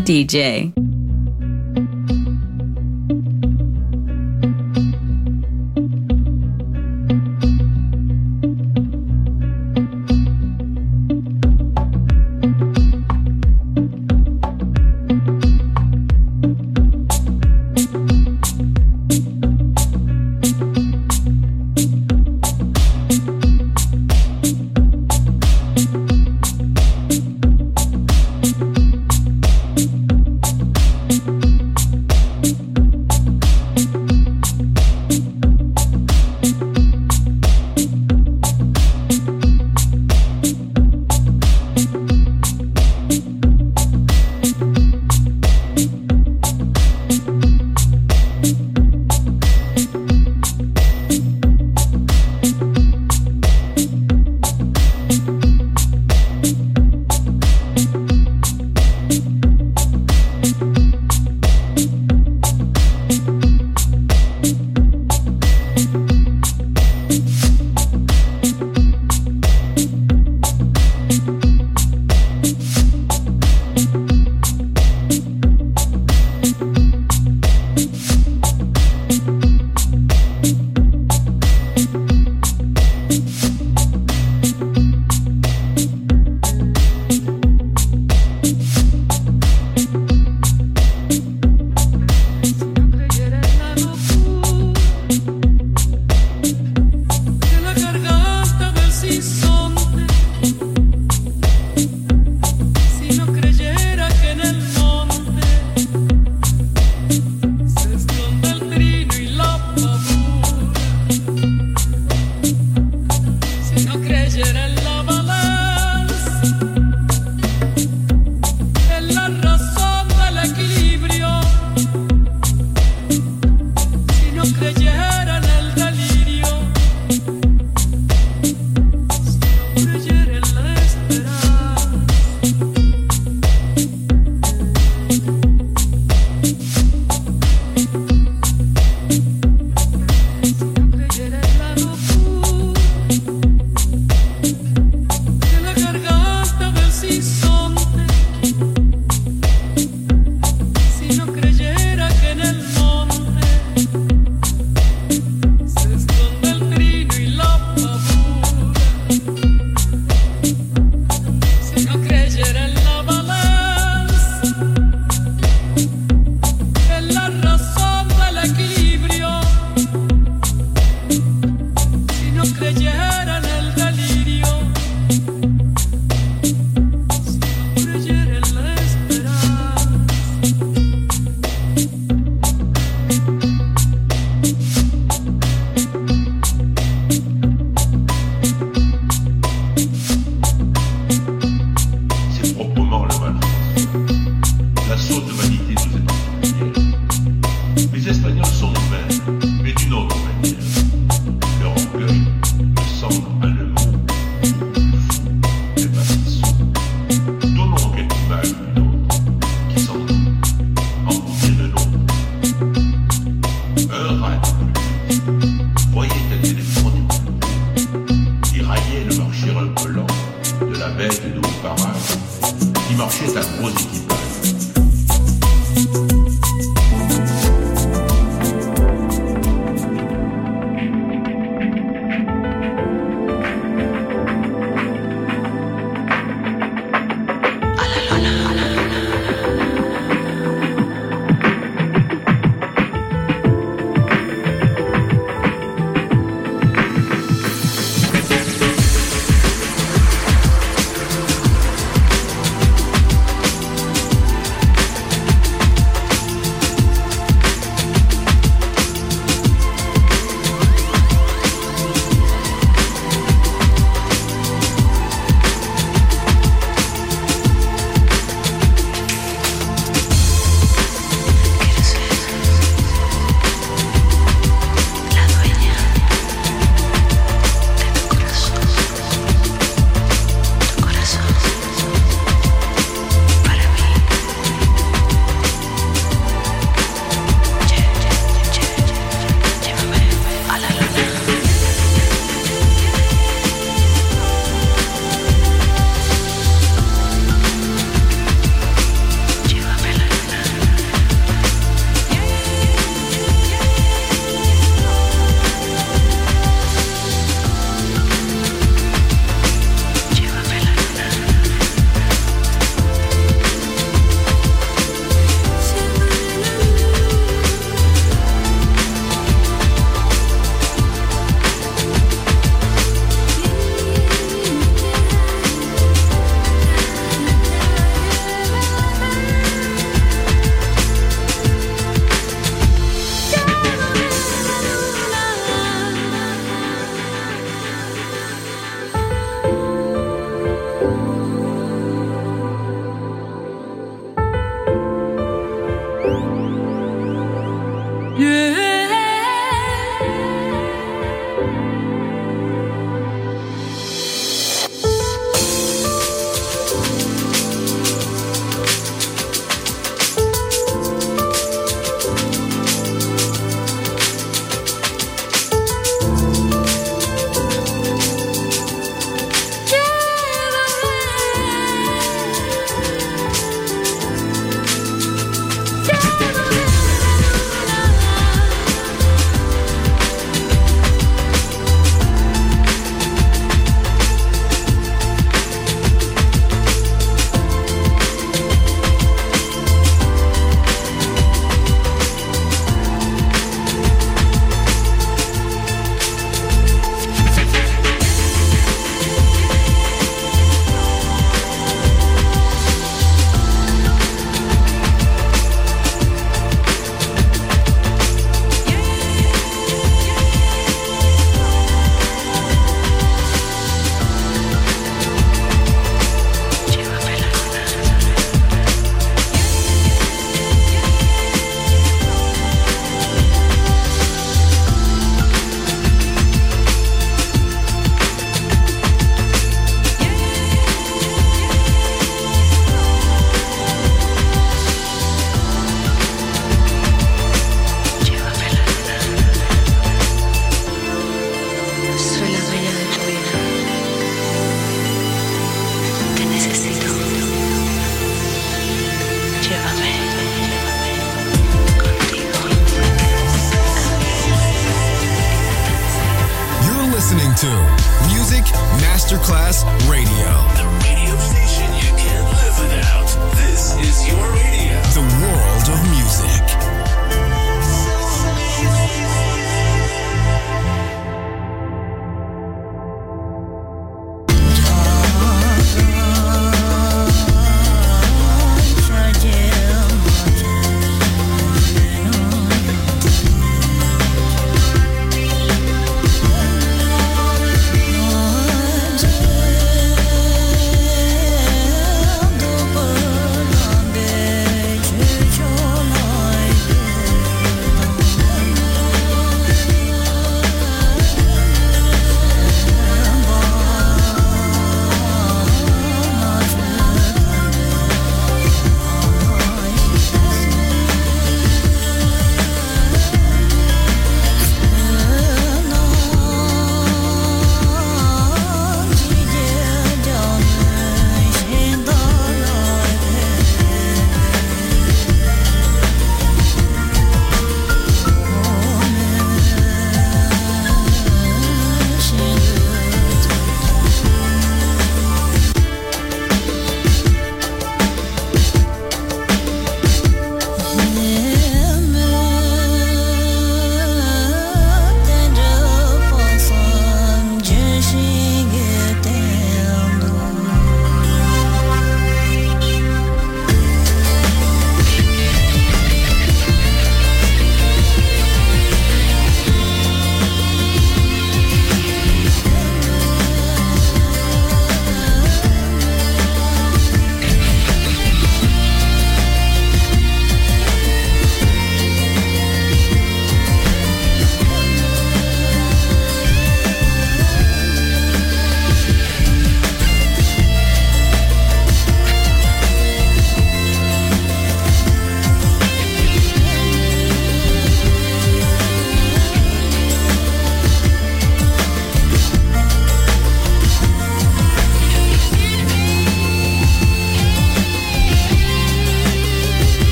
DJ.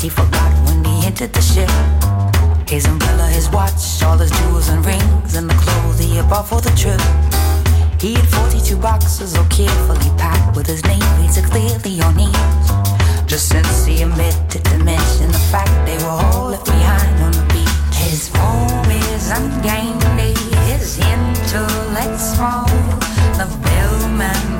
He forgot when he entered the ship. His umbrella, his watch, all his jewels and rings, and the clothes he bought for the trip. He had 42 boxes all carefully packed with his name painted clearly on each. Just since he omitted to mention the fact they were all left behind on the beach. His form is ungainly, his intellect small. The bellman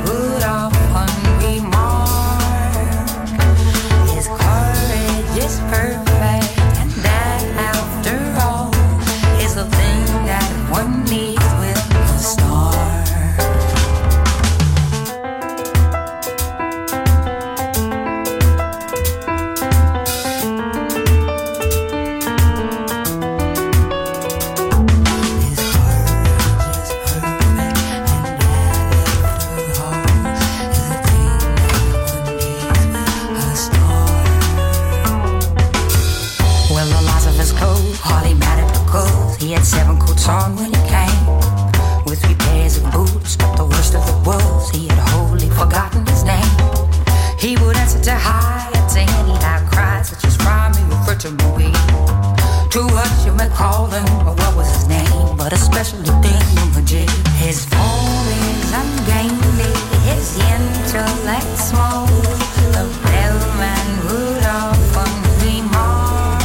To what you may call him, what was his name, but especially thing legit. His form is ungainly, his intellect small. The bellman would often remark.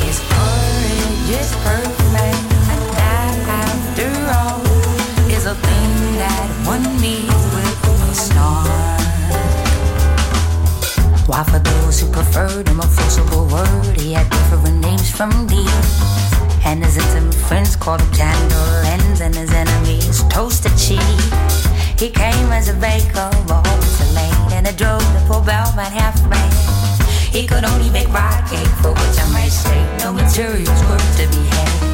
His courage is perfect, and that, after all, is a thing that one needs with a Snark. While for those who preferred a more forcible word, he had different names from these. And his intimate friends called him ends, and his enemies toasted cheese. He came as a baker, always a lane, and it drove the poor bellman half mad. He could only make rye cake, for which I might state no materials were to be had.